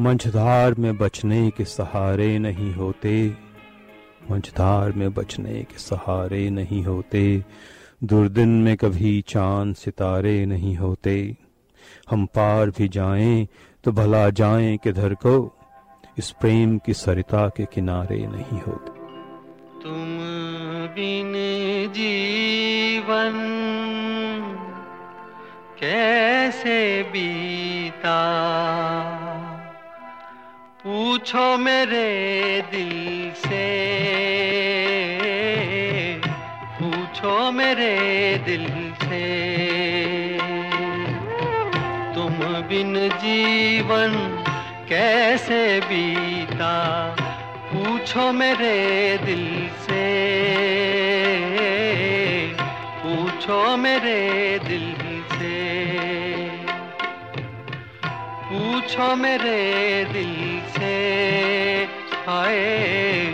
मंझधार में बचने के सहारे नहीं होते। मंझधार में बचने के सहारे नहीं होते। दुर्दिन में कभी चाँद सितारे नहीं होते। हम पार भी जाएँ तो भला जाएँ किधर को? इस प्रेम की सरिता के किनारे नहीं होते। तुम बिन जीवन कैसे बीता? पूछो मेरे दिल से, पूछो मेरे दिल से। तुम बिन जीवन कैसे बीता? पूछो मेरे दिल से। पूछो मेरे दिल से। पूछो मेरे दिल से। आए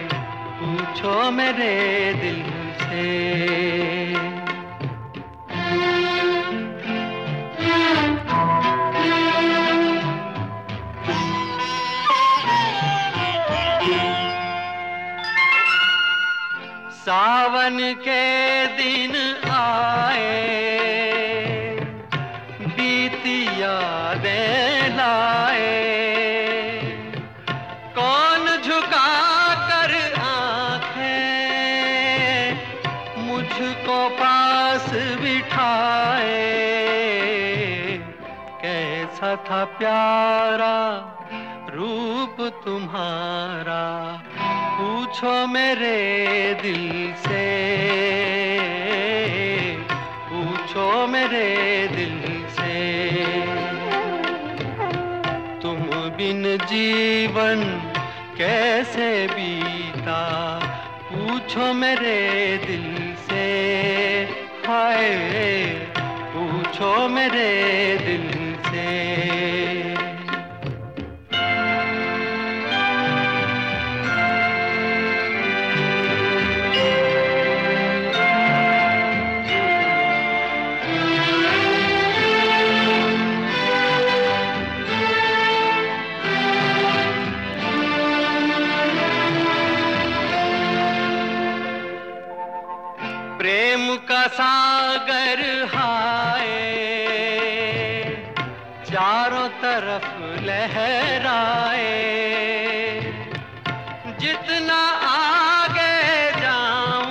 पूछो मेरे दिल से। सावन के दिन आए, बीती यादें लाए। कौन झुका कर आँखें मुझको पास बिठाए? कैसा था प्यारा रूप तुम्हारा? पूछो मेरे दिल से। पूछो मेरे दिल से। तुम बिन जीवन कैसे बीता? पूछो मेरे दिल से। हाय, पूछो मेरे दिल सागर हाय। चारों तरफ़ लहराए। जितना आगे जाऊँ,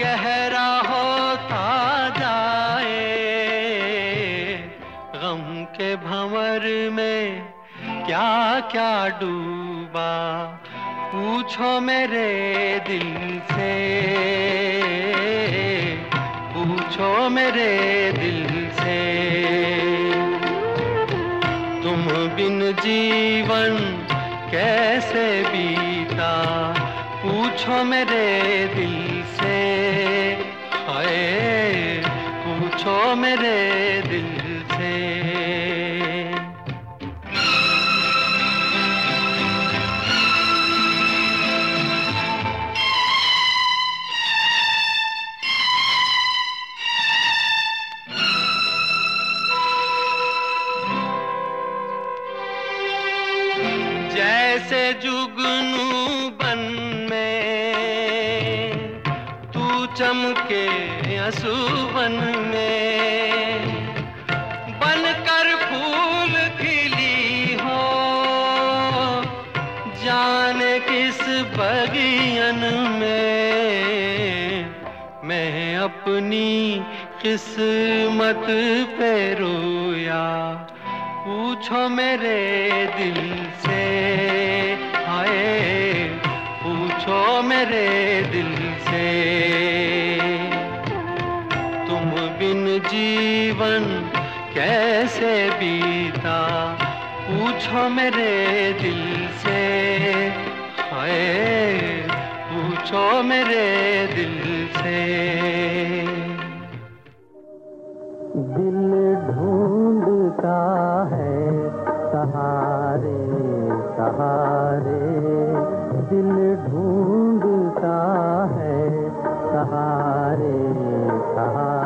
गहरा होता जाए। गम के भंवर में क्या क्या डूबा, पूछो मेरे दिल से। पूछो मेरे दिल से। तुम बिन जीवन कैसे बीता? पूछो मेरे दिल से। आए पूछो मेरे असुवन में बनकर फूल खिली हो, जाने किस बगियन में मैं अपनी किस्मत पे रोया। पूछो मेरे दिल से आए पूछो मेरे दिल से। तुम बिन जीवन कैसे बीता? पूछो मेरे दिल से। हाय, पूछो मेरे दिल से। दिल ढूंढता है सहारे सहारे। दिल ढूंढता है सहारे सहारे।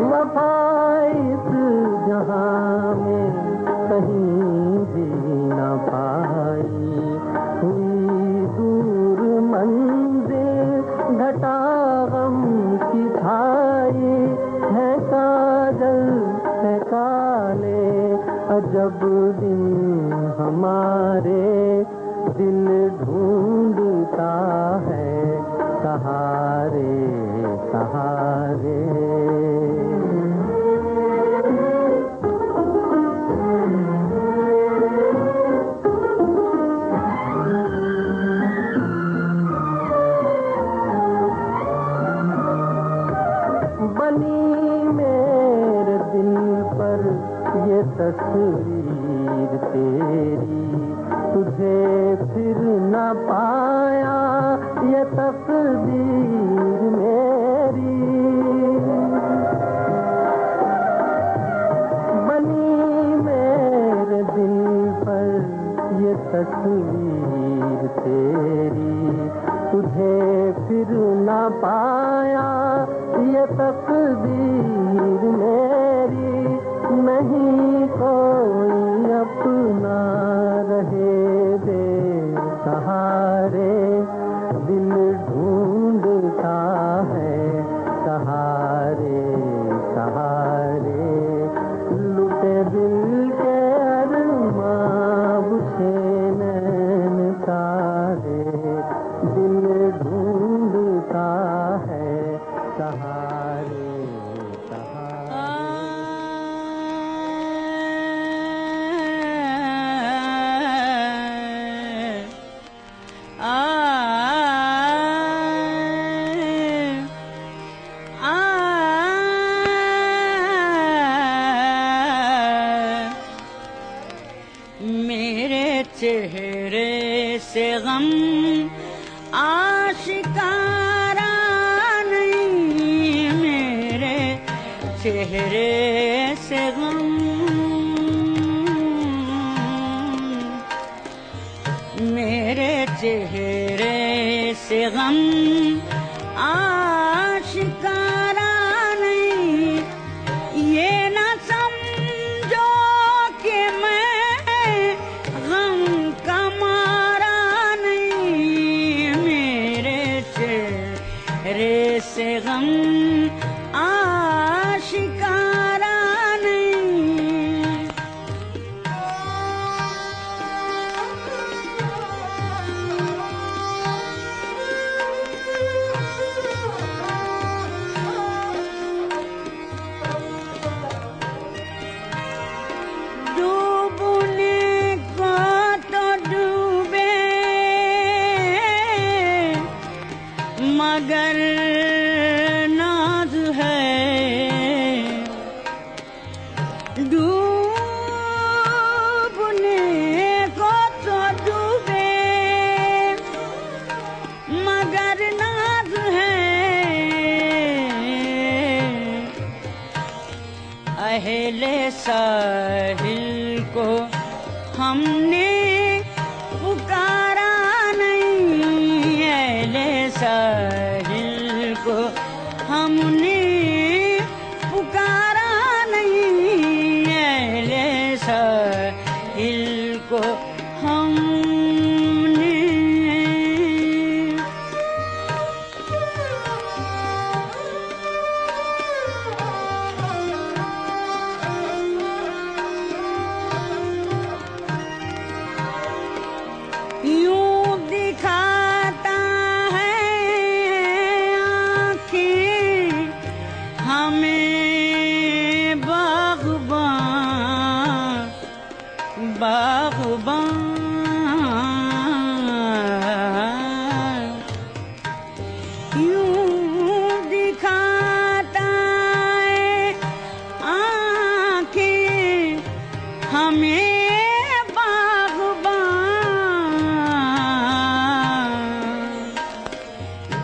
वफाइस जहाँ में कहीं भी न पाई। हुई दूर मंजिल, घटा गम की खाई है काजल, है काले, अजब दिन हमारे दिल ढूंढता है। सहारे सहारे। तस्वीर तेरी, तुझे फिर न पाया, ये तस्वीर मेरी। बनी मेरे दिल पर ये तस्वीर तेरी, तुझे फिर न पाया दिल के रंग माब से रे स्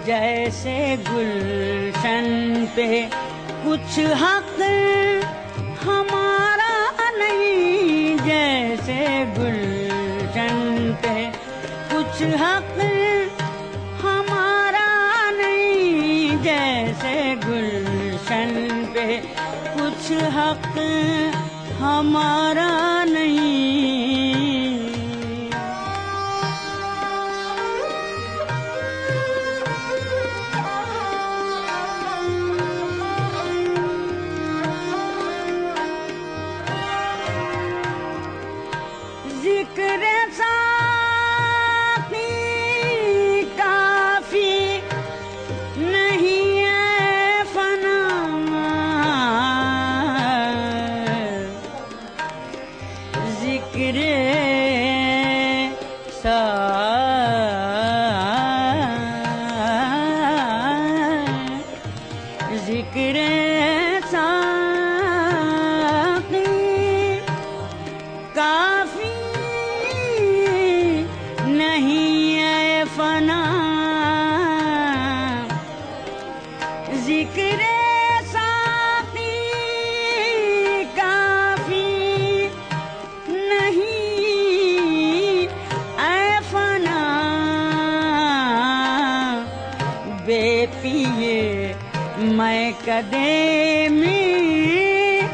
जैसे गुलशन पे कुछ हक हमारा नहीं, जैसे गुलशन पे कुछ हक हमारा नहीं, जैसे गुलशन पे कुछ हक हमारा बेपिए मैं कदे में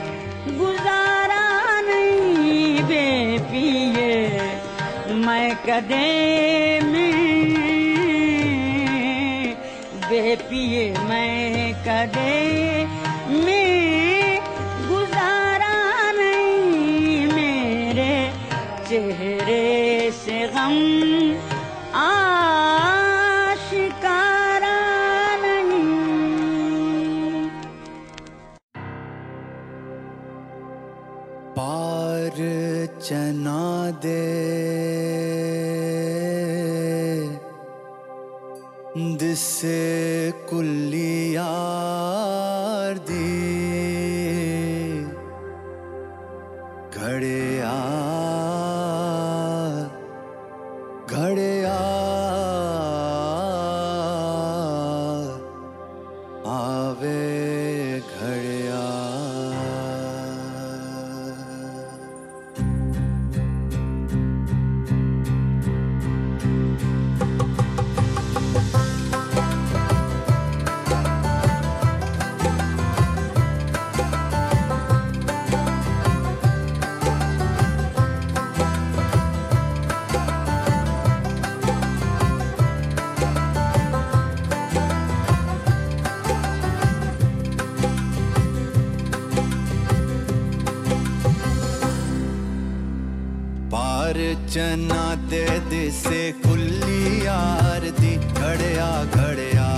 गुजारा नहीं बेपिए। मैं कदे में बेपिए। मैं कदे में गुजारा नहीं। मेरे चेहरे से गम चना दे दिसे चना दे दिसे खुली यार दी घड़िया घड़िया।